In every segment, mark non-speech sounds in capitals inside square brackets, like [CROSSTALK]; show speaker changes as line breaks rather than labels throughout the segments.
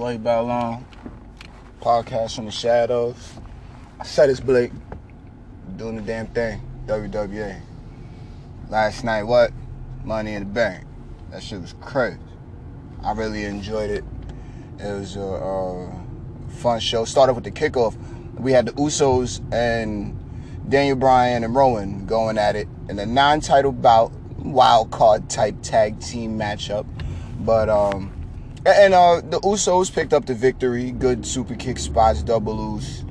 Blake Ballon, podcast from the shadows. I said it's Blake, doing the damn thing, WWA. Last night, what? Money in the Bank. That shit was crazy. I really enjoyed it. It was a, a fun show. Started with the kickoff. We had the Usos and Daniel Bryan and Rowan going at it in a non-title bout, wild card type tag team matchup. But um, and uh, the Usos picked up the victory. Good super kick spots, double loose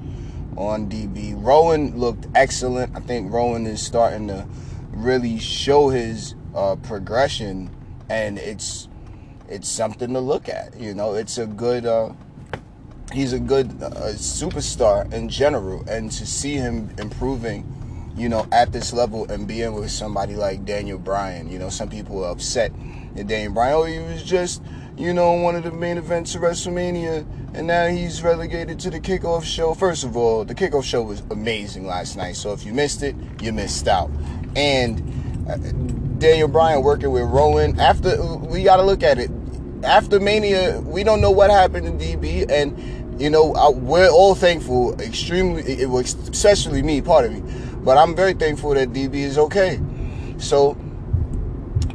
on DB. Rowan looked excellent. I think Rowan is starting to really show his uh, progression, and it's it's something to look at. You know, it's a good. Uh, he's a good uh, superstar in general, and to see him improving, you know, at this level and being with somebody like Daniel Bryan. You know, some people are upset that Daniel Bryan, oh, he was just you know, one of the main events of WrestleMania, and now he's relegated to the kickoff show. First of all, the kickoff show was amazing last night, so if you missed it, you missed out. And uh, Daniel Bryan working with Rowan, after, we got to look at it. After Mania, we don't know what happened to DB, and, you know, I, we're all thankful, extremely, it was especially me, part of me, but I'm very thankful that DB is okay. So,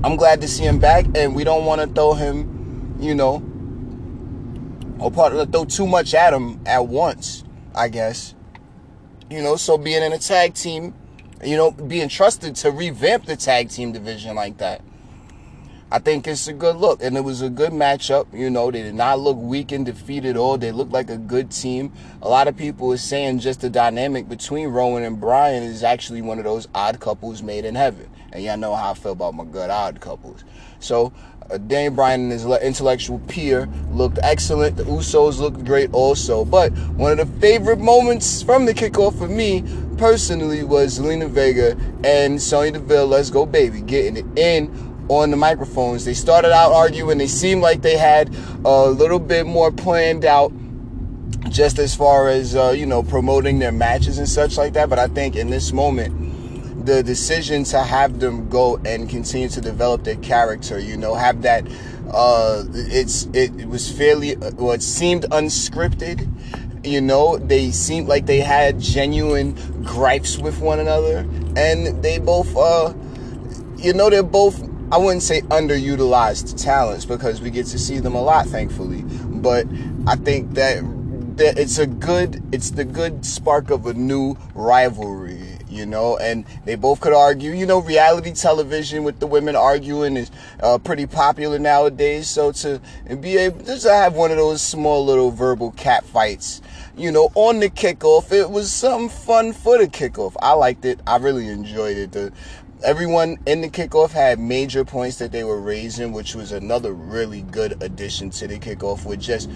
I'm glad to see him back, and we don't want to throw him you know, or part of throw too much at him at once, I guess. You know, so being in a tag team, you know, being trusted to revamp the tag team division like that. I think it's a good look, and it was a good matchup. You know, they did not look weak and defeated at all. They looked like a good team. A lot of people are saying just the dynamic between Rowan and Bryan is actually one of those odd couples made in heaven. And y'all know how I feel about my good odd couples. So uh, Daniel Bryan and his intellectual peer looked excellent. The Usos looked great also. But one of the favorite moments from the kickoff for me personally was Zelina Vega and Sonya Deville, Let's Go Baby, getting it in on the microphones. They started out arguing. They seemed like they had a little bit more planned out just as far as, uh, you know, promoting their matches and such like that. But I think in this moment, the decision to have them go and continue to develop their character, you know, have that uh it's it, it was fairly well it seemed unscripted you know they seemed like they had genuine gripes with one another and they both uh you know they're both I wouldn't say underutilized talents because we get to see them a lot thankfully but I think that that it's a good it's the good spark of a new rivalry you know, and they both could argue. You know, reality television with the women arguing is uh, pretty popular nowadays. So to be able to have one of those small little verbal cat fights, you know, on the kickoff, it was some fun for the kickoff. I liked it. I really enjoyed it. The everyone in the kickoff had major points that they were raising, which was another really good addition to the kickoff. With just,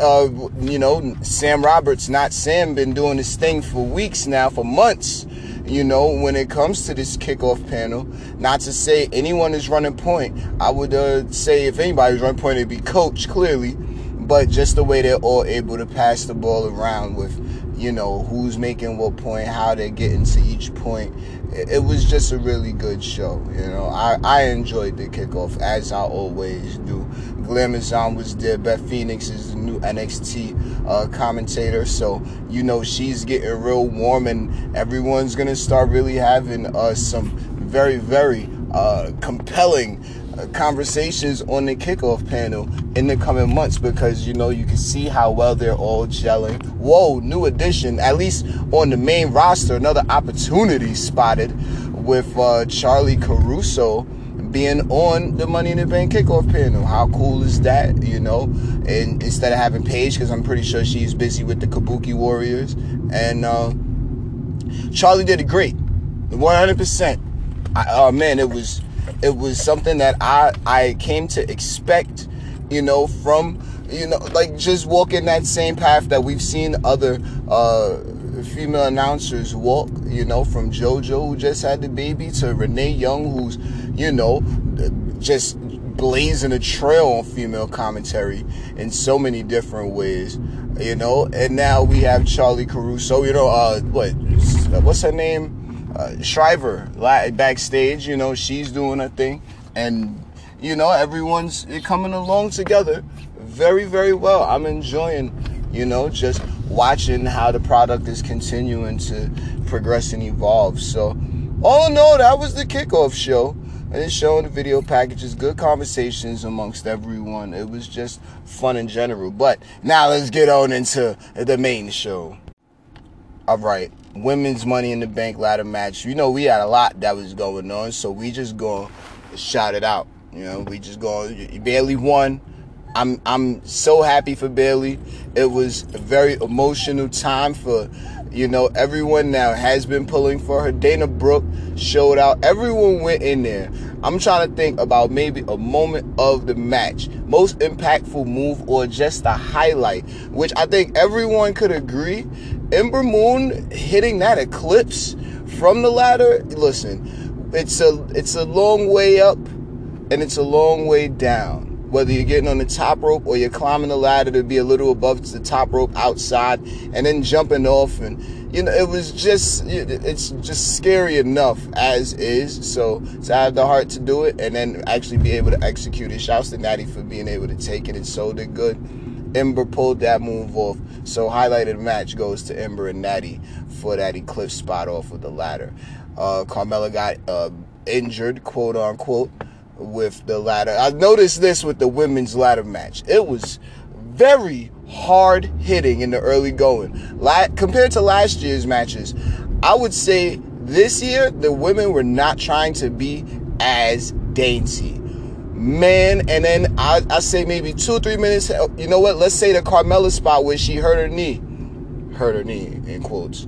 uh, you know, Sam Roberts, not Sam, been doing this thing for weeks now, for months. You know, when it comes to this kickoff panel, not to say anyone is running point. I would uh, say if anybody's running point, it'd be Coach clearly, but just the way they're all able to pass the ball around with you know, who's making what point, how they're getting to each point. It, it, was just a really good show. You know, I, I enjoyed the kickoff as I always do. Glamazon was there. Beth Phoenix is the new NXT uh, commentator, so you know she's getting real warm, and everyone's gonna start really having uh, some very, very uh, compelling conversations on the kickoff panel in the coming months because you know you can see how well they're all gelling. Whoa, new addition, at least on the main roster, another opportunity spotted with uh, Charly Caruso being on the Money in the Bank kickoff panel. How cool is that? You know, and instead of having Paige, because I'm pretty sure she's busy with the Kabuki Warriors, and uh, Charly did it great, 100%. oh man, it was it was something that I I came to expect, you know, from you know like just walking that same path that we've seen other uh, female announcers walk. You know, from JoJo who just had the baby to Renee Young who's you know just blazing a trail on female commentary in so many different ways you know and now we have charly caruso you know uh what what's her name uh, Schreiber backstage. You know, she's doing her thing, and you know, everyone's coming along together very, very well. I'm enjoying, you know, just watching how the product is continuing to progress and evolve. So, all in all, that was the kickoff show. And it's showing the video packages, good conversations amongst everyone. It was just fun in general. But now let's get on into the main show. All right, women's Money in the Bank ladder match. You know, we had a lot that was going on, so we just going to shout it out. You know, we just going. Bayley won. I'm I'm so happy for Bayley. It was a very emotional time for you know everyone now has been pulling for her. Dana Brooke showed out. Everyone went in there. I'm trying to think about maybe a moment of the match, most impactful move, or just a highlight, which I think everyone could agree. Ember Moon hitting that eclipse from the ladder. Listen, it's a it's a long way up, and it's a long way down. Whether you're getting on the top rope or you're climbing the ladder to be a little above the top rope outside and then jumping off and you know it was just it's just scary enough as is. So to have the heart to do it and then actually be able to execute it. Shouts to natty for being able to take it. And sold it good ember pulled that move off so highlighted match goes to ember and natty for that eclipse spot off of the ladder uh, carmella got uh, injured quote unquote with the ladder. I noticed this with the women's ladder match. It was very hard hitting in the early going. Like, compared to last year's matches, I would say this year the women were not trying to be as dainty. Man, and then I, I say maybe two or three minutes. You know what? Let's say the Carmella spot where she hurt her knee, hurt her knee in quotes.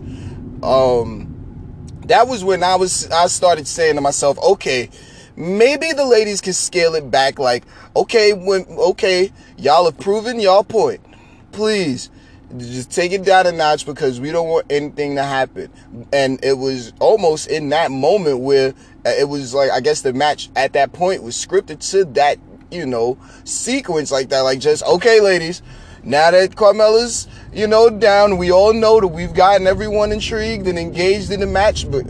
Um, that was when I was I started saying to myself, okay, maybe the ladies can scale it back like okay when okay y'all have proven y'all point please just take it down a notch because we don't want anything to happen and it was almost in that moment where uh, it was like i guess the match at that point was scripted to that you know sequence like that like just okay ladies now that Carmella's, you know, down, we all know that we've gotten everyone intrigued and engaged in the match, but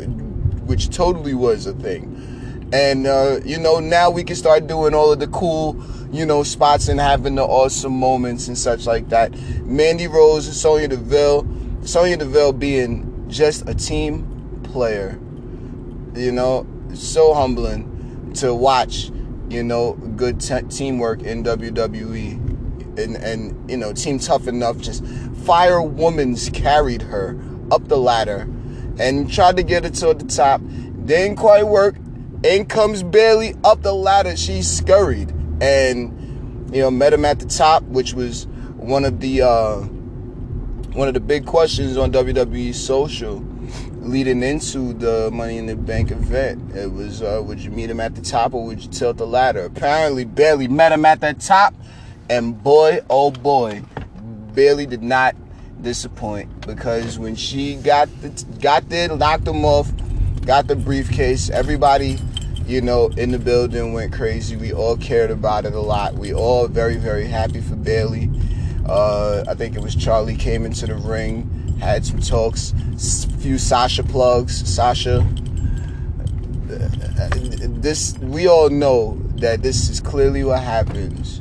which totally was a thing. And, uh, you know, now we can start doing all of the cool, you know, spots and having the awesome moments and such like that. Mandy Rose and Sonya Deville, Sonya Deville being just a team player, you know, so humbling to watch, you know, good t- teamwork in WWE. And, and, you know, Team Tough Enough just Fire Woman's carried her up the ladder and tried to get it to the top. Didn't quite work in comes Bayley up the ladder. She scurried and you know met him at the top, which was one of the uh, one of the big questions on WWE social leading into the Money in the Bank event. It was uh, would you meet him at the top or would you tilt the ladder? Apparently, Bayley met him at the top, and boy, oh boy, Bayley did not disappoint because when she got the, got there, knocked him off got the briefcase. Everybody, you know, in the building went crazy. We all cared about it a lot. We all very, very happy for Bayley. Uh, I think it was Charly came into the ring, had some talks, few Sasha plugs. Sasha, this we all know that this is clearly what happens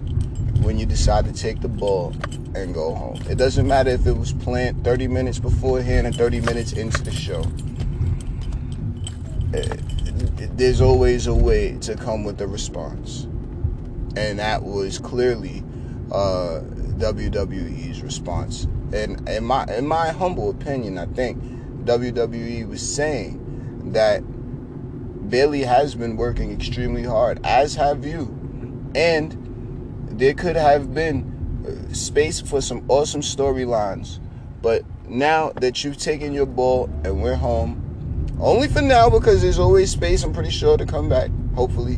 when you decide to take the ball and go home. It doesn't matter if it was planned 30 minutes beforehand and 30 minutes into the show there's always a way to come with a response. And that was clearly uh, WWE's response. And in my in my humble opinion, I think WWE was saying that Bayley has been working extremely hard, as have you. And there could have been uh, space for some awesome storylines. But now that you've taken your ball and we're home, only for now because there's always space, I'm pretty sure, to come back, hopefully.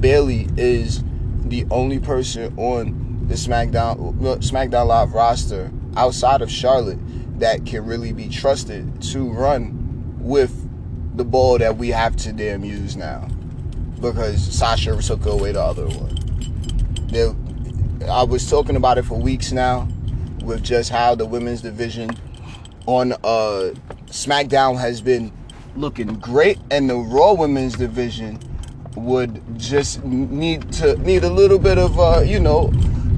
Bayley is the only person on the SmackDown SmackDown Live roster outside of Charlotte that can really be trusted to run with the ball that we have to damn use now. Because Sasha took away the other one. There, I was talking about it for weeks now with just how the women's division on uh, SmackDown has been looking great, and the Raw Women's division would just need to need a little bit of uh, you know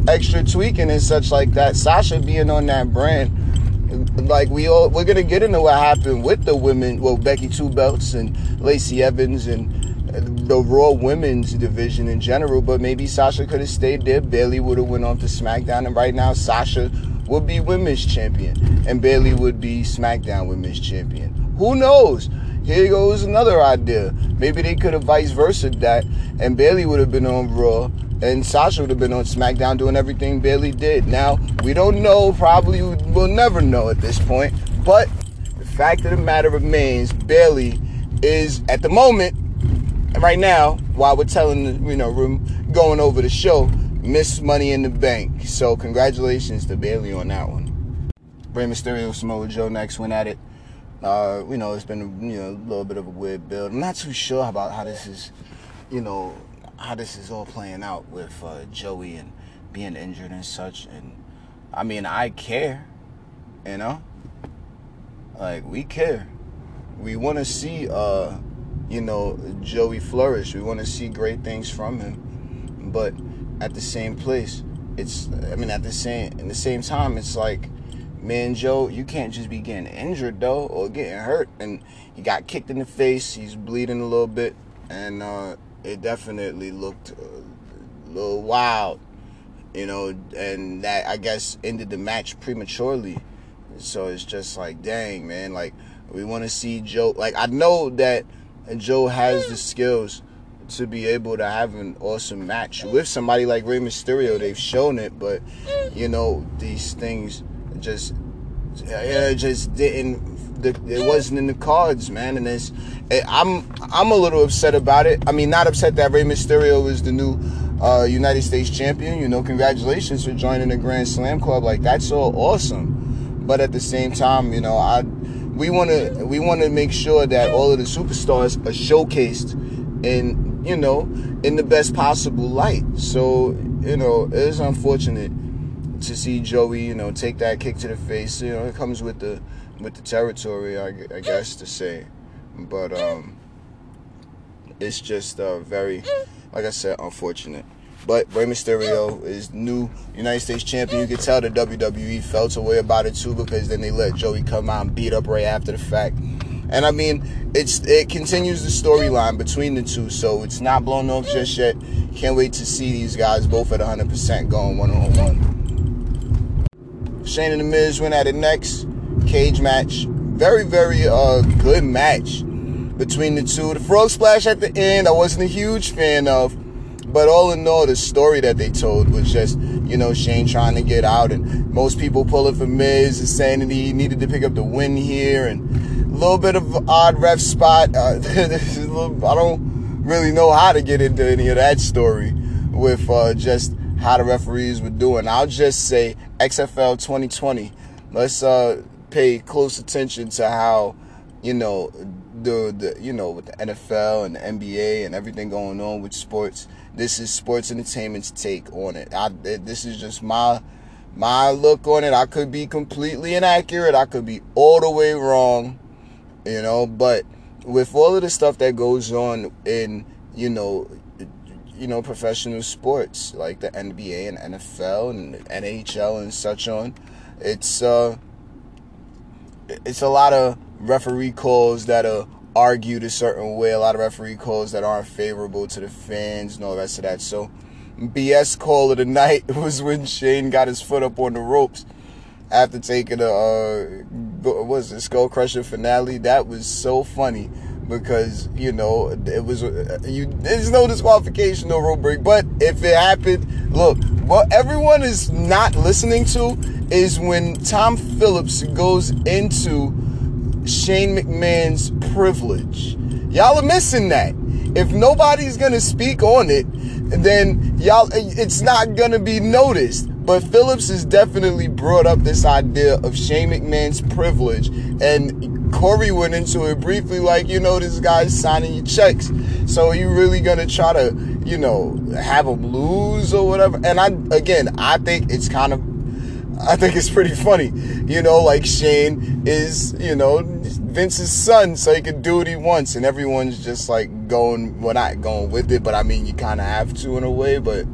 extra tweaking and such like that. Sasha being on that brand, like we all we're gonna get into what happened with the women, well Becky Two Belts and Lacey Evans and the Raw Women's division in general. But maybe Sasha could have stayed there. bayley would have went on to SmackDown, and right now Sasha would be Women's Champion, and bayley would be SmackDown Women's Champion. Who knows? Here goes another idea. Maybe they could have vice versa that, and bayley would have been on Raw, and Sasha would have been on SmackDown doing everything Bayley did. Now, we don't know, probably we'll never know at this point, but the fact of the matter remains Bayley is, at the moment, right now, while we're telling you know room going over the show, Miss Money in the Bank. So congratulations to Bayley on that one. Rey Mysterio, Samoa Joe next went at it. Uh, you know, it's been you know a little bit of a weird build. I'm not too sure about how this is, you know, how this is all playing out with uh, Joey and being injured and such. And I mean, I care, you know, like we care. We want to see, uh, you know, Joey flourish. We want to see great things from him, but at the same place, it's. I mean, at the same in the same time, it's like man, Joe, you can't just be getting injured though or getting hurt. And he got kicked in the face. He's bleeding a little bit, and uh, it definitely looked a little wild, you know. And that I guess ended the match prematurely. So it's just like, dang, man, like we want to see Joe. Like I know that Joe has the skills to be able to have an awesome match with somebody like Rey Mysterio. They've shown it, but you know these things just it just didn't it wasn't in the cards, man. And it's it, I'm I'm a little upset about it. I mean, not upset that Rey Mysterio is the new uh, United States champion. You know, congratulations for joining the Grand Slam Club. Like that's all awesome. But at the same time, you know, I we want to we want to make sure that all of the superstars are showcased in you know in the best possible light. So you know, it's unfortunate to see Joey, you know, take that kick to the face. You know, it comes with the with the territory, I, I guess to say. But um, it's just uh, very, like I said, unfortunate. But Rey Mysterio is new United States champion. You can tell the WWE felt a way about it too because then they let Joey come out and beat up Rey after the fact. And I mean, it's it continues the storyline between the two, so it's not blown off just yet. Can't wait to see these guys both at 100% going one on one. Shane and The Miz went at it next. Cage match. Very, very uh, good match between the two. The frog splash at the end, I wasn't a huge fan of. But all in all, the story that they told was just, you know, Shane trying to get out, and most people pulling for Miz and saying that he needed to pick up the win here, and a little bit of odd ref spot. Uh, [LAUGHS] I don't really know how to get into any of that story with uh, just how the referees were doing. I'll just say XFL 2020. Let's uh, pay close attention to how you know the the you know with the NFL and the NBA and everything going on with sports. This is sports entertainment's take on it. I, this is just my my look on it. I could be completely inaccurate. I could be all the way wrong. You know, but with all of the stuff that goes on in you know you know, professional sports like the NBA and NFL and NHL and such on. It's uh, it's a lot of referee calls that are argued a certain way. A lot of referee calls that aren't favorable to the fans and all the rest of that. So, BS call of the [LAUGHS] night was when Shane got his foot up on the ropes after taking a uh, what was it skull crushing finale. That was so funny because you know it was uh, you. There's no disqualification, no rule break. But if it happened, look, what everyone is not listening to is when Tom Phillips goes into Shane McMahon's privilege. Y'all are missing that. If nobody's gonna speak on it, then y'all, it's not gonna be noticed. But Phillips has definitely brought up this idea of Shane McMahon's privilege, and Corey went into it briefly, like, you know, this guy's signing your checks. So are you really gonna try to, you know, have him lose or whatever? And I, again, I think it's kind of, I think it's pretty funny. You know, like Shane is, you know, Vince's son, so he can do what he wants, and everyone's just like going well not going with it, but I mean you kind of have to in a way, but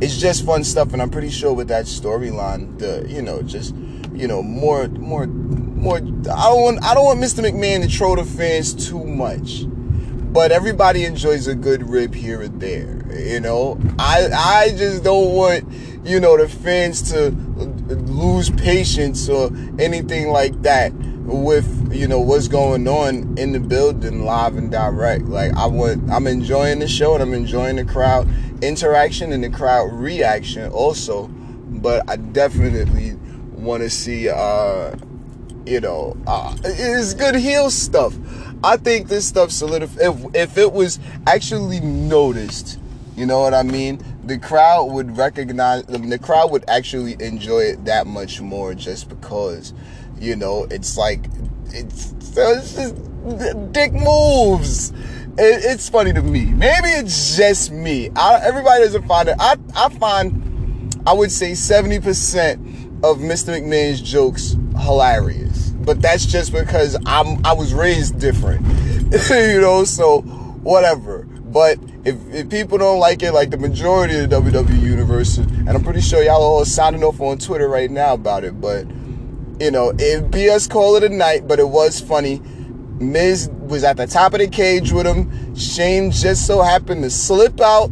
it's just fun stuff and I'm pretty sure with that storyline the you know just you know more more more I don't want I don't want Mr. McMahon to troll the fans too much. But everybody enjoys a good rib here and there. You know, I I just don't want you know the fans to lose patience or anything like that with you know what's going on in the building live and direct like i want i'm enjoying the show and i'm enjoying the crowd interaction and the crowd reaction also but i definitely want to see uh you know uh, it's good heel stuff. I think this stuff solidif- if, if it was actually noticed you know what i mean? The crowd would recognize the crowd would actually enjoy it that much more just because you know it's like it's, it's just dick moves it, it's funny to me. Maybe it's just me. I, everybody doesn't find it. I i find i would say 70% of mr mcmahon's jokes hilarious. But that's just because i'm i was raised different. [LAUGHS] You know so whatever. But if, if people don't like it, like the majority of the WWE universe, and I'm pretty sure y'all are all signing off on Twitter right now about it, but you know, it'd be us call it a night, but it was funny. Miz was at the top of the cage with him. Shane just so happened to slip out,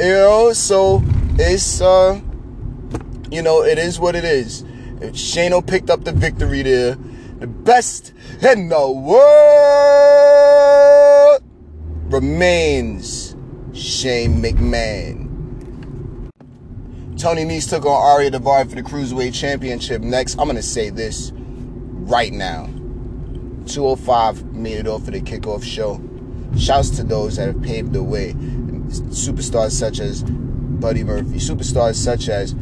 you know, so it's uh you know, it is what it is. Shane picked up the victory there. The best in the world remains Shane McMahon. Tony Nese took on Ariya Daivari for the Cruiserweight Championship. Next, I'm going to say this right now. 205 made it off for the kickoff show. Shouts to those that have paved the way. Superstars such as Buddy Murphy, superstars such as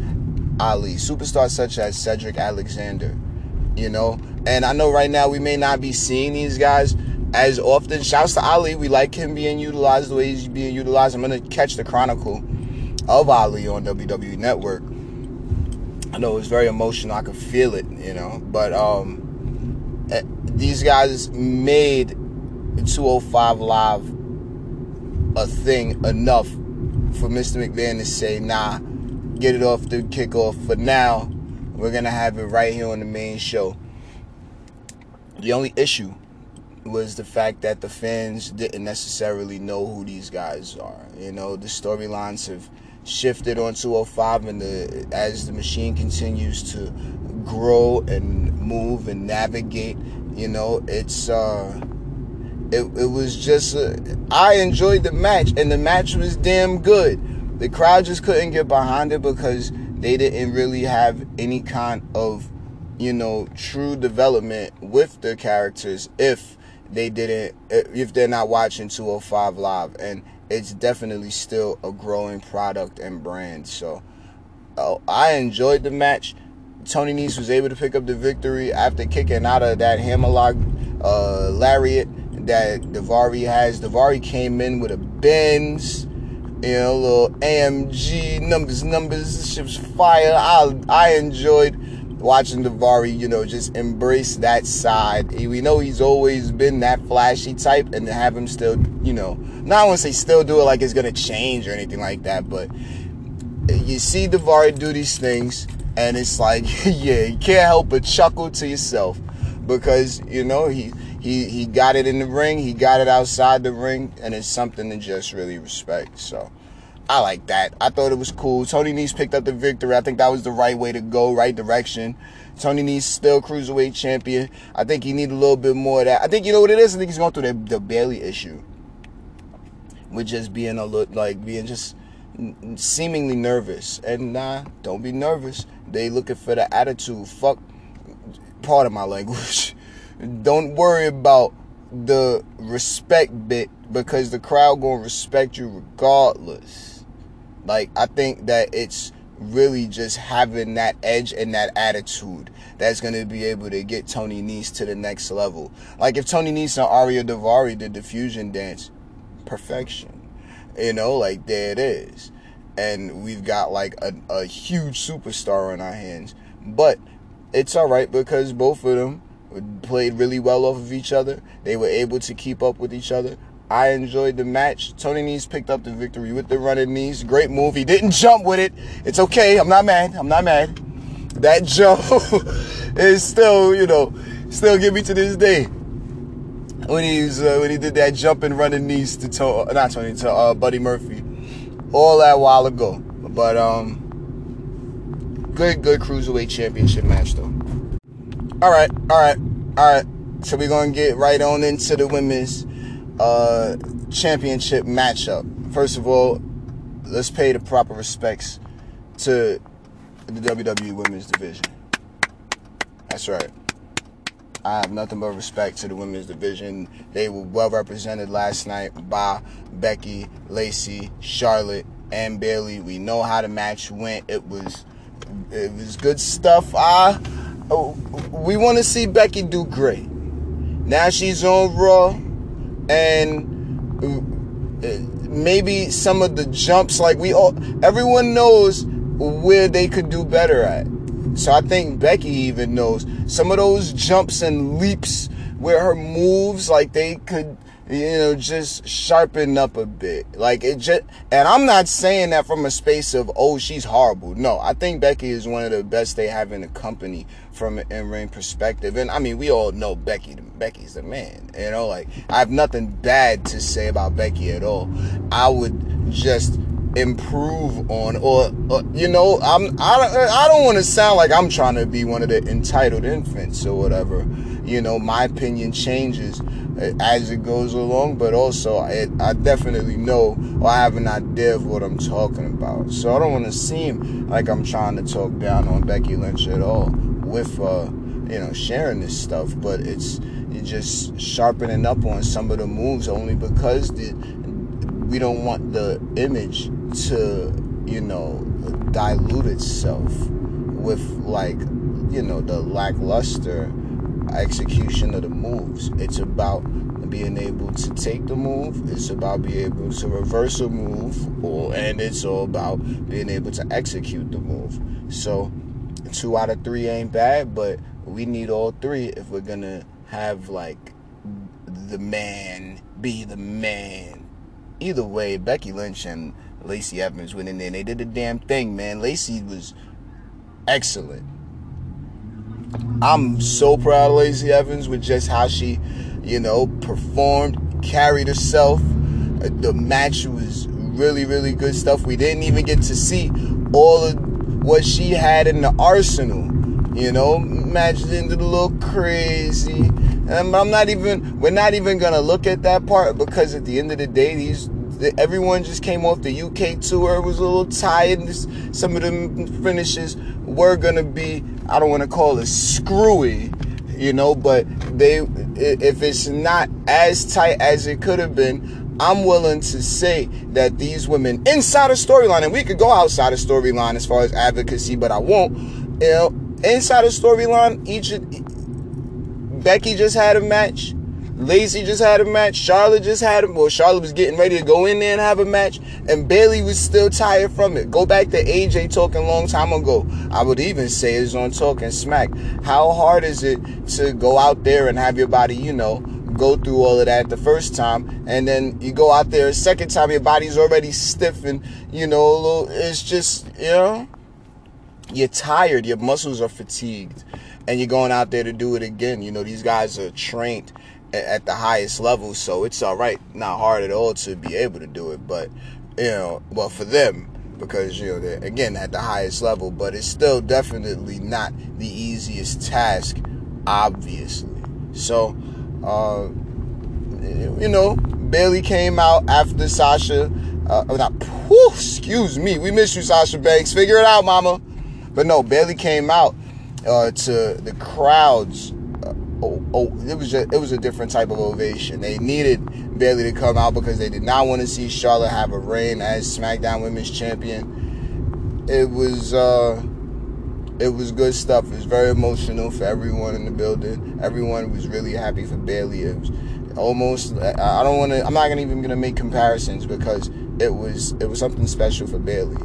Ali, superstars such as Cedric Alexander. You know, and I know right now we may not be seeing these guys as often. Shouts to Ali. We like him being utilized the way he's being utilized. I'm gonna catch the chronicle of Ali on WWE Network. I know it was very emotional. I could feel it, you know. But um, eh, these guys made 205 Live a thing enough for Mr. McMahon to say, nah, get it off the kickoff. For now, we're gonna have it right here on the main show. The only issue was the fact that the fans didn't necessarily know who these guys are. You know, the storylines have shifted on 205 and the as the machine continues to grow and move and navigate, you know, it's uh it, it was just uh, I enjoyed the match and the match was damn good. The crowd just couldn't get behind it because they didn't really have any kind of you know true development with the characters if they didn't if they're not watching 205 live. And it's definitely still a growing product and brand. So uh, i enjoyed the match tony Nese was able to pick up the victory after kicking out of that hammerlock uh, lariat that Daivari has. Daivari came in with a Benz, you know, a little AMG numbers, numbers. This ship's fire. I I enjoyed watching Daivari, you know, just embrace that side. We know he's always been that flashy type, and to have him still, you know, not want to say still do it like it's gonna change or anything like that, but you see Daivari do these things, and it's like, [LAUGHS] yeah, you can't help but chuckle to yourself because you know he he he got it in the ring, he got it outside the ring, and it's something to just really respect. So. I like that. I thought it was cool. Tony Nese picked up the victory. I think that was the right way to go, right direction. Tony Nese still cruiserweight champion. I think he need a little bit more of that. I think you know what it is. I think he's going through the, the Bayley issue, with just being a look like being just seemingly nervous. And nah, don't be nervous. They looking for the attitude. Fuck. Part of my language. [LAUGHS] don't worry about the respect bit because the crowd gonna respect you regardless. Like I think that it's really just having that edge and that attitude that's going to be able to get Tony Nese to the next level. Like if Tony Nese and Ariya Daivari did the fusion dance, perfection. You know, like there it is. And we've got like a, a huge superstar on our hands. But it's all right because both of them played really well off of each other. They were able to keep up with each other. I enjoyed the match. Tony Nese picked up the victory with the running knees. Great move. He didn't jump with it. It's okay. I'm not mad. I'm not mad. That [LAUGHS] jump is still, you know, still give me to this day. When he was, uh, when he did that jumping running knees to, to not Tony to uh, Buddy Murphy, all that while ago. But um, good good cruiserweight championship match though. All right, all right, all right. So we're gonna get right on into the women's uh, championship matchup. First of all, let's pay the proper respects to the WWE Women's Division. That's right. I have nothing but respect to the women's division. They were well represented last night by Becky, Lacey, Charlotte, and Bayley. We know how the match went. It was it was good stuff. Oh, we want to see Becky do great. Now she's on Raw and uh, maybe some of the jumps like we all everyone knows where they could do better at so i think becky even knows some of those jumps and leaps where her moves like they could you know, just sharpen up a bit. Like it just, and I'm not saying that from a space of, oh, she's horrible. No, I think Becky is one of the best they have in the company from an in-ring perspective. And I mean, we all know Becky. Becky's the man. You know, like I have nothing bad to say about Becky at all. I would just improve on or, or, you know i'm i don't, I don't want to sound like i'm trying to be one of the entitled infants or whatever you know my opinion changes as it goes along, but also I, I definitely know or I have an idea of what I'm talking about. So I don't want to seem like I'm trying to talk down on Becky Lynch at all with uh, you know sharing this stuff, but it's just sharpening up on some of the moves only because the, we don't want the image to you know dilute itself with like you know the lackluster execution of the moves. It's about being able to take the move. It's about being able to reverse a move, or and it's all about being able to execute the move. So, two out of three ain't bad, but we need all three if we're gonna have like the man be the man. Either way, Becky Lynch and Lacey Evans went in there. And they did the damn thing, man. Lacey was excellent I'm so proud of Lacey Evans with just how she, you know, performed, carried herself. Uh, the match was really, really good stuff. We didn't even get to see all of what she had in the arsenal. You know, match ended a little crazy. And I'm not even, we're not even gonna look at that part because at the end of the day, these everyone just came off the UK tour. Was a little tired. Some of the finishes were gonna be I don't want to call it screwy, you know, but they if it's not as tight as it could have been, I'm willing to say that these women inside a storyline, and we could go outside a storyline as far as advocacy, but I won't. You know, inside a storyline, each Becky just had a match. Lacey just had a match. Charlotte just had a well, Charlotte was getting ready to go in there and have a match, and Bayley was still tired from it. Go back to AJ talking a long time ago. I would even say it's on talking smack. How hard is it to go out there and have your body, you know, go through all of that the first time, and then you go out there a second time, your body's already stiff and you know, little. It's just you know, you're tired, your muscles are fatigued, and you're going out there to do it again. You know, these guys are trained at the highest level, so it's all right, not hard at all to be able to do it. But you know, well for them because you know they're again at the highest level, but it's still definitely not the easiest task, obviously. So, uh, you know, Bayley came out after Sasha. Uh, not, whew, excuse me, we miss you, Sasha Banks. Figure it out, Mama. But no, Bayley came out uh, to the crowds oh, oh, it was just, it was a different type of ovation. They needed Bayley to come out because they did not want to see Charlotte have a reign as SmackDown Women's Champion. It was uh, it was good stuff. It was very emotional for everyone in the building. Everyone was really happy for Bayley. It was almost I don't want to. I'm not even gonna make comparisons because it was it was something special for Bayley.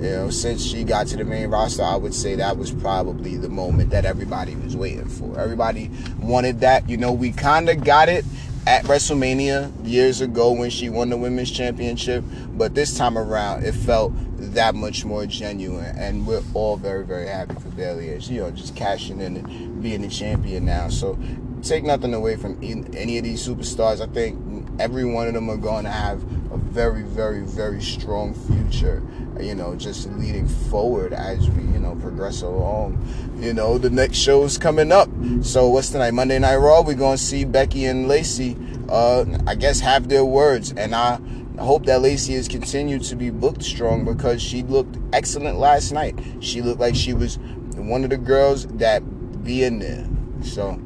You know, since she got to the main roster, I would say that was probably the moment that everybody was waiting for. Everybody wanted that. You know, we kind of got it at WrestleMania years ago when she won the women's championship, but this time around it felt that much more genuine, and we're all very, very happy for Bayley as you know just cashing in and being the champion now. So take nothing away from any of these superstars. I think every one of them are going to have a very, very, very strong future. You know, just leading forward as we, you know, progress along. You know, the next show's coming up. So what's tonight? Monday Night Raw. We're to see Becky and Lacey. Uh, I guess have their words, and I hope that Lacey has continued to be booked strong because she looked excellent last night. She looked like she was one of the girls that be in there. So,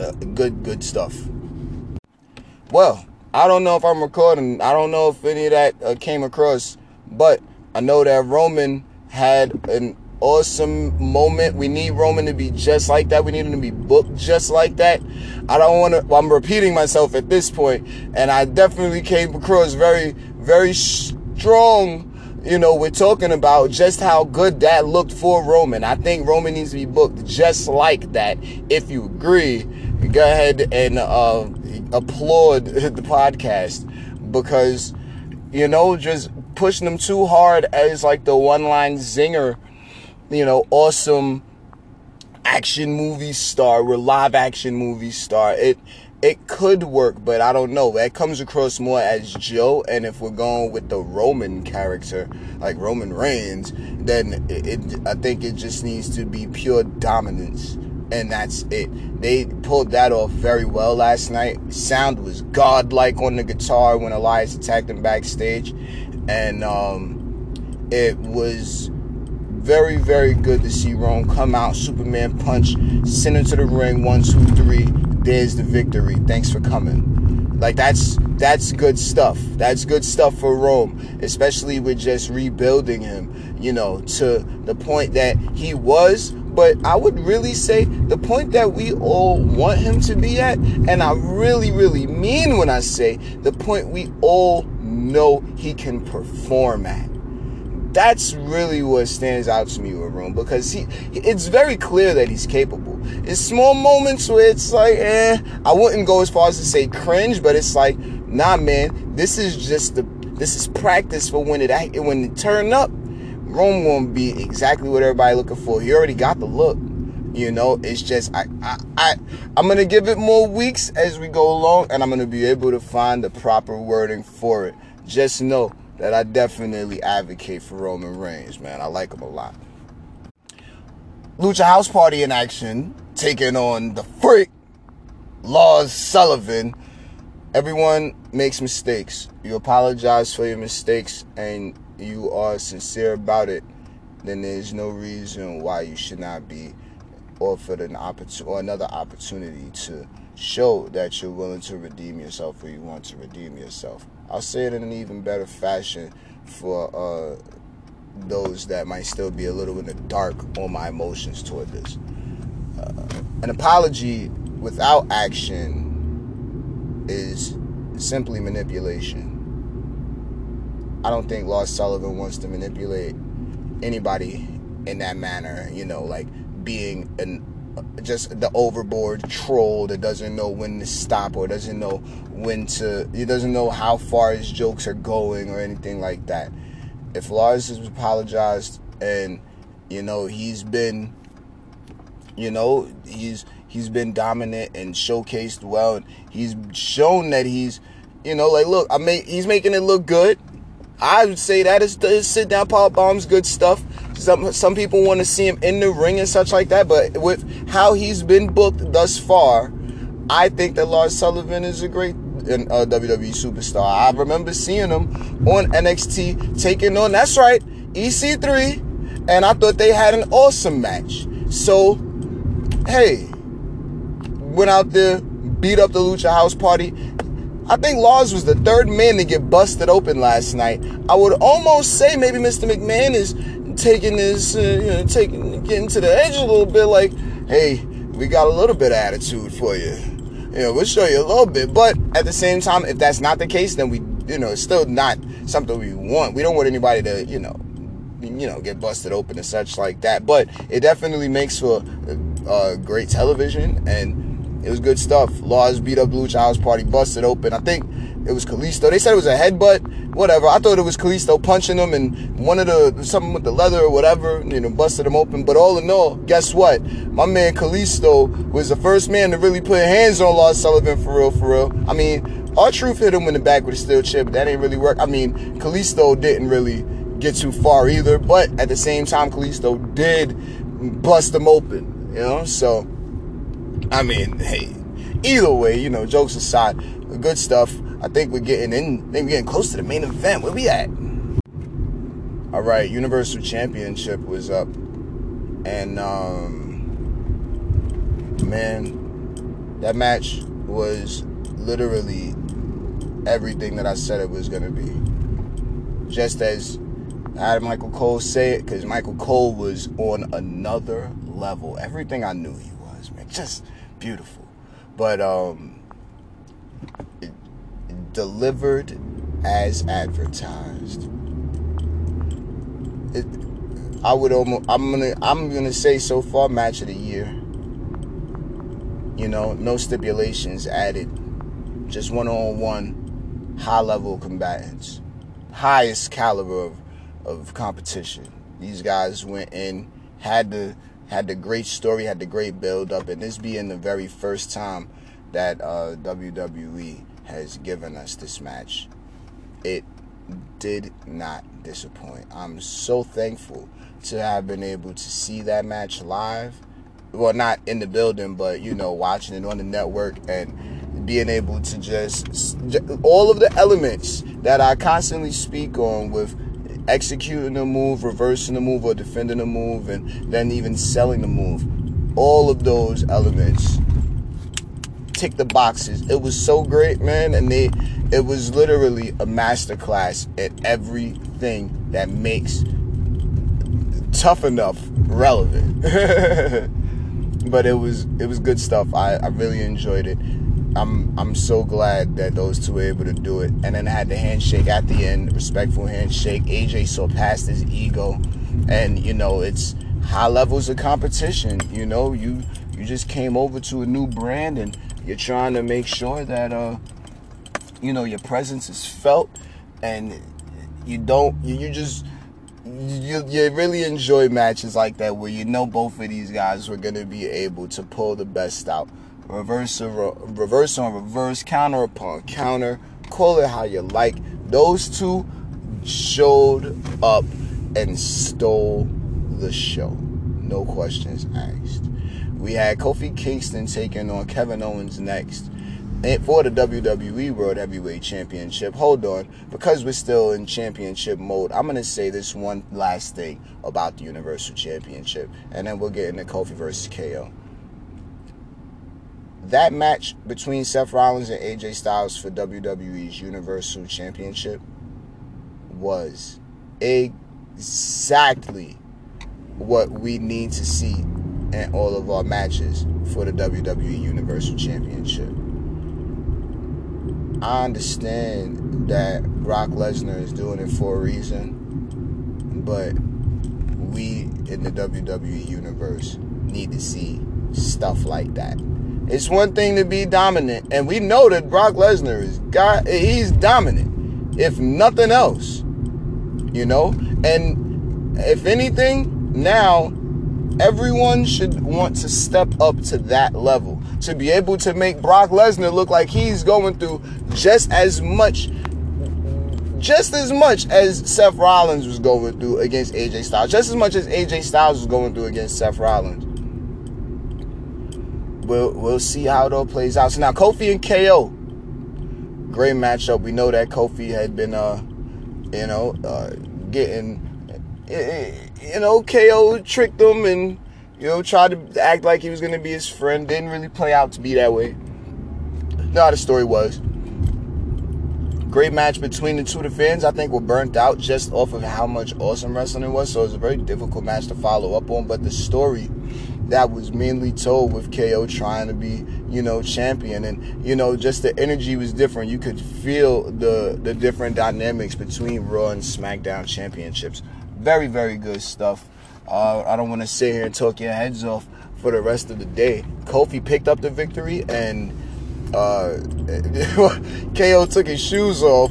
uh, good, good stuff. Well, I don't know if I'm recording. I don't know if any of that uh, came across, but I know that Roman had an awesome moment. We need Roman to be just like that. We need him to be booked just like that. I don't want to, well, I'm repeating myself at this point, and I definitely came across very, very strong. You know, we're talking about just how good that looked for Roman. I think Roman needs to be booked just like that. If you agree, go ahead and uh, applaud [LAUGHS] the podcast because you know just pushing them too hard as like the one line zinger you know awesome action movie star or live action movie star it it could work but i don't know that comes across more as joe and if we're going with the roman character like roman reigns then it, it i think it just needs to be pure dominance and that's it. They pulled that off very well last night. Sound was godlike on the guitar when Elias attacked him backstage, and um, it was very, very good to see Rome come out, Superman punch, send him to the ring, one, two, three. There's the victory. Thanks for coming. Like that's that's good stuff. That's good stuff for Rome, especially with just rebuilding him, you know, to the point that he was but I would really say the point that we all want him to be at, and I really, really mean when I say the point we all know he can perform at. That's really what stands out to me with Rome because he, it's very clear that he's capable. It's small moments where it's like, eh, I wouldn't go as far as to say cringe, but it's like, nah, man, this is just the, this is practice for when it when it turn up Rome won't be exactly what everybody looking for. He already got the look. You know, it's just I I, I I'm gonna give it more weeks as we go along, and I'm gonna be able to find the proper wording for it. Just know that I definitely advocate for Roman Reigns, man. I like him a lot. Lucha House Party in action, taking on the freak, Lars Sullivan. Everyone makes mistakes. You apologize for your mistakes, and you are sincere about it, then there's no reason why you should not be offered an opportunity or another opportunity to show that you're willing to redeem yourself or you want to redeem yourself. I'll say it in an even better fashion for uh, those that might still be a little in the dark on my emotions toward this. Uh, an apology without action is simply manipulation. I don't think Lars Sullivan wants to manipulate anybody in that manner, you know, like being an just the overboard troll that doesn't know when to stop or doesn't know when to he doesn't know how far his jokes are going or anything like that. If Lars has apologized and you know he's been you know he's he's been dominant and showcased well and he's shown that he's you know like look I mean he's making it look good I would say that is his sit down power bombs good stuff. Some some people want to see him in the ring and such like that, but with how he's been booked thus far, I think that Lars Sullivan is a great uh, WWE superstar. I remember seeing him on NXT taking on that's right EC3, and I thought they had an awesome match. So, hey, went out there, beat up the Lucha House Party, I think Lars was the third man to get busted open last night. I would almost say maybe Mr. McMahon is taking this, uh, you know, taking getting to the edge a little bit. Like, hey, we got a little bit of attitude for you. You know, we'll show you a little bit. But at the same time, if that's not the case, then we, you know, it's still not something we want. We don't want anybody to, you know, you know, get busted open and such like that. But it definitely makes for uh, great television, and it was good stuff. Lars beat up Lucha House Party, busted open. I think it was Kalisto. They said it was a headbutt, whatever. I thought it was Kalisto punching him and one of the something with the leather or whatever, you know, busted him open. But all in all, guess what? My man Kalisto was the first man to really put hands on Lars Sullivan for real, for real. I mean, R-Truth hit him in the back with a steel chair, but that ain't really work. I mean, Kalisto didn't really get too far either, but at the same time, Kalisto did bust him open, you know? So, I mean, hey, either way, you know, jokes aside, good stuff. I think we're getting in. Think we're getting close to the main event. Where we at? All right, Universal Championship was up, and um, man, that match was literally everything that I said it was gonna be. Just as I had Michael Cole say it, because Michael Cole was on another level. Everything I knew he was, man, just beautiful. But um, delivered as advertised. It, I would almost I'm gonna I'm gonna say so far match of the year. You know, no stipulations added. Just one on one high level combatants. Highest caliber of, of competition. These guys went in, had the had the great story, had the great build up, and this being the very first time that uh, WWE has given us this match. It did not disappoint. I'm so thankful to have been able to see that match live. Well, not in the building, but you know, watching it on the network and being able to just all of the elements that I constantly speak on with executing the move, reversing the move, or defending the move, and then even selling the move. All of those elements tick the boxes. It was so great, man, and they it was literally a masterclass at everything that makes tough enough relevant. [LAUGHS] but it was it was good stuff. I, I really enjoyed it. I'm I'm so glad that those two were able to do it. And then I had the handshake at the end, respectful handshake. AJ surpassed his ego, and you know it's high levels of competition. You know you you just came over to a new brand and you're trying to make sure that uh, you know your presence is felt, and you don't. You, you just you, you really enjoy matches like that where you know both of these guys were going to be able to pull the best out. Reverse, reverse on reverse, counter upon counter, call it how you like. Those two showed up and stole the show. No questions asked. We had Kofi Kingston taking on Kevin Owens next for the WWE World Heavyweight Championship. Hold on, because we're still in championship mode, I'm going to say this one last thing about the Universal Championship, and then we'll get into Kofi versus KO. That match between Seth Rollins and AJ Styles for WWE's Universal Championship was exactly what we need to see in all of our matches for the WWE Universal Championship. I understand that Brock Lesnar is doing it for a reason, but we in the WWE Universe need to see stuff like that. It's one thing to be dominant, and we know that Brock Lesnar is God. He's dominant, if nothing else. You know, and if anything, now Everyone should want to step up to that level to be able to make Brock Lesnar look like he's going through just as much just as much as Seth Rollins was going through against AJ Styles, just as much as AJ Styles was going through against Seth Rollins. We'll we'll see how it all plays out. So now Kofi and KO, great matchup. We know that Kofi had been uh, you know, uh, getting you know, KO tricked him and, you know, tried to act like he was going to be his friend. Didn't really play out to be that way. No, the story was. Great match between the two. The fans, I think, were burnt out just off of how much awesome wrestling it was. So it was a very difficult match to follow up on. But the story that was mainly told with KO trying to be, you know, champion. And, you know, just the energy was different. You could feel the the different dynamics between Raw and SmackDown championships Very, very good stuff. Uh, I don't want to sit here and talk your heads off for the rest of the day. Kofi picked up the victory, and uh, [LAUGHS] KO took his shoes off.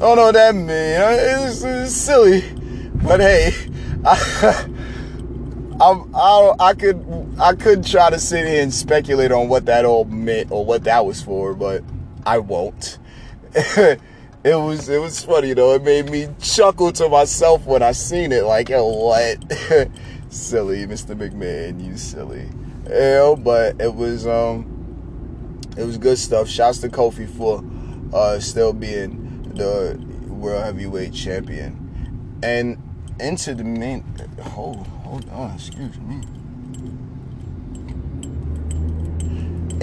Oh no, that man, it's, it's silly, but hey, [LAUGHS] I, I, I, I could, I could try to sit here and speculate on what that all meant or what that was for, but I won't. [LAUGHS] it was, it was funny though. It made me chuckle to myself when I seen it. Like, yo, what? [LAUGHS] silly, Mr. McMahon, you silly. Yeah, but it was, um, it was good stuff. Shouts to Kofi for uh, still being the world heavyweight champion. And into the main hold hold on, excuse me.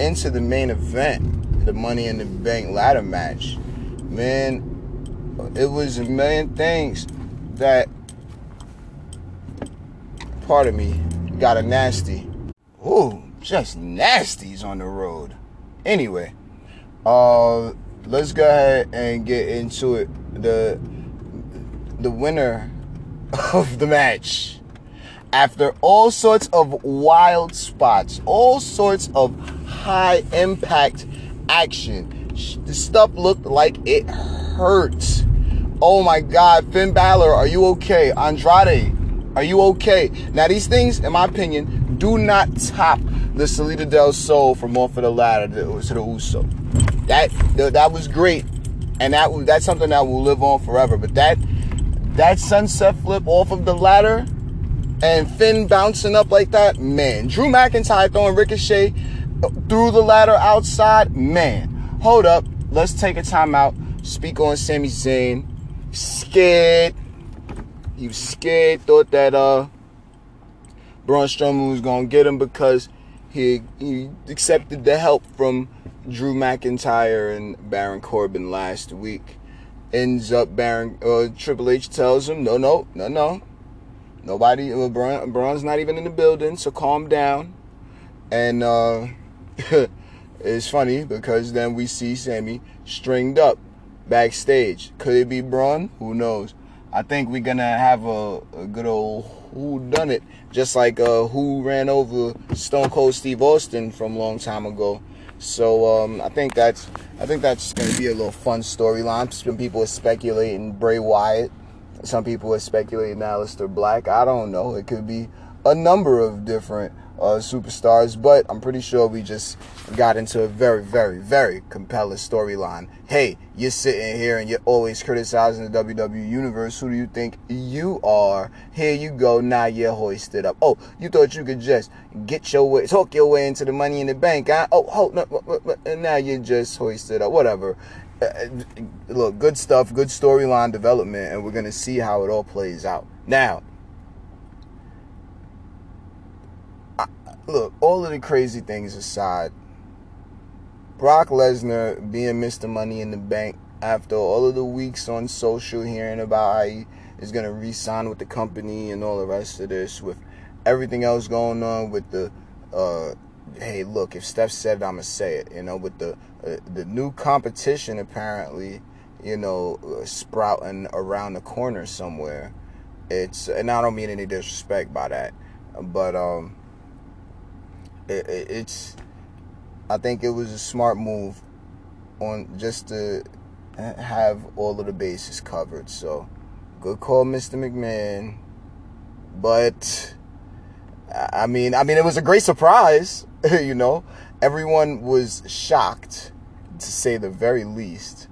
Into the main event, the Money in the Bank ladder match. Man, it was a million things that part of me got a nasty. Ooh, just nasties on the road. Anyway, uh, let's go ahead and get into it. The the winner [LAUGHS] of the match, after all sorts of wild spots, all sorts of high impact action, the stuff looked like it hurt. Oh my God, Finn Balor, are you okay? Andrade, are you okay? Now these things, in my opinion, do not top the Salida del Sol from off of the ladder to the Uso. That that was great, and that that's something that will live on forever. But that that sunset flip off of the ladder and Finn bouncing up like that, man. Drew McIntyre throwing Ricochet uh, through the ladder outside, man. Hold up, let's take a timeout. Speak on Sami Zayn. Scared. Was scared. Thought that uh Braun Strowman was gonna get him because he he accepted the help from Drew McIntyre and Baron Corbin last week. Ends up Baron uh, Triple H tells him, no, no, no, no. Nobody, uh, Braun, Braun's not even in the building, so calm down. And uh, [LAUGHS] it's funny because then we see Sami stringed up backstage. Could it be Braun? Who knows? I think we're gonna have a, a good old who done it, just like uh, who ran over Stone Cold Steve Austin from a long time ago. So um, I think that's I think that's to be a little fun storyline. Some people are speculating Bray Wyatt. Some people are speculating Aleister Black. I don't know. It could be a number of different uh, superstars, but I'm pretty sure we just got into a very, very, very compelling storyline. Hey, you're sitting here and you're always criticizing the WWE Universe. Who do you think you are? Here you go. Now you're hoisted up. Oh, you thought you could just get your way, talk your way into the money in the bank. Huh? Oh, hold no, and now you're just hoisted up. Whatever. Uh, uh, look, good stuff, good storyline development, and we're gonna see how it all plays out. Now, look, all of the crazy things aside, Brock Lesnar being Mr. Money in the Bank after all of the weeks on social hearing about how he is going to re sign with the company and all the rest of this, with everything else going on with the. Uh, hey, look, if Steph said it, I'm going to say it. You know, with the, uh, the new competition apparently, you know, uh, sprouting around the corner somewhere. It's, and I don't mean any disrespect by that, but, um, it, it, it's I think it was a smart move on just to have all of the bases covered. So good call, Mr. McMahon. But I mean, I mean, it was a great surprise. [LAUGHS] you know, everyone was shocked, to say the very least.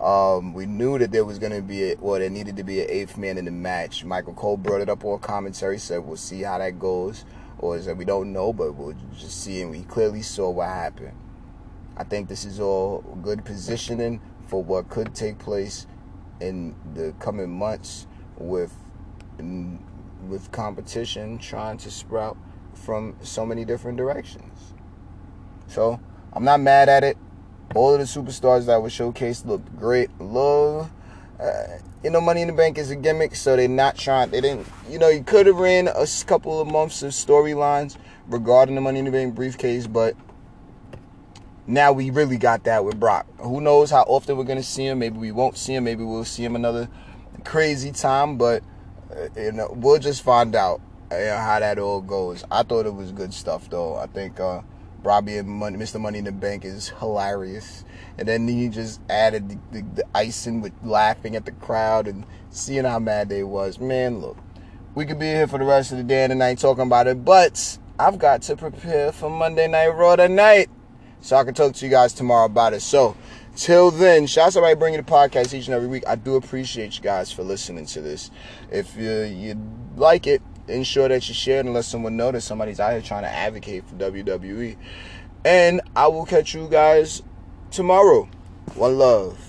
Um, we knew that there was going to be, a, well, there needed to be an eighth man in the match. Michael Cole brought it up on commentary, said we'll see how that goes or is that we don't know, but we're just seeing. we clearly saw what happened. I think this is all good positioning for what could take place in the coming months with with competition trying to sprout from so many different directions. So I'm not mad at it. All of the superstars that were showcased looked great. Love uh, you know, Money in the Bank is a gimmick, so they're not trying. They didn't, you know, you could have ran a couple of months of storylines regarding the Money in the Bank briefcase, but now we really got that with Brock. Who knows how often we're gonna see him? Maybe we won't see him. Maybe we'll see him another crazy time. But Uh, you know, we'll just find out know, how that all goes. I thought it was good stuff though. I think uh, Robbie and Money, Mr. Money in the Bank is hilarious. And then he just added the, the, the icing with laughing at the crowd and seeing how mad they was. Man, look, we could be here for the rest of the day and the night talking about it, but I've got to prepare for Monday Night Raw tonight. So I can talk to you guys tomorrow about it. So till then, shout out to everybody bringing the podcast each and every week. I do appreciate you guys for listening to this. If you, you like it, ensure that you share it and let someone know that somebody's out here trying to advocate for WWE. And I will catch you guys tomorrow. One love.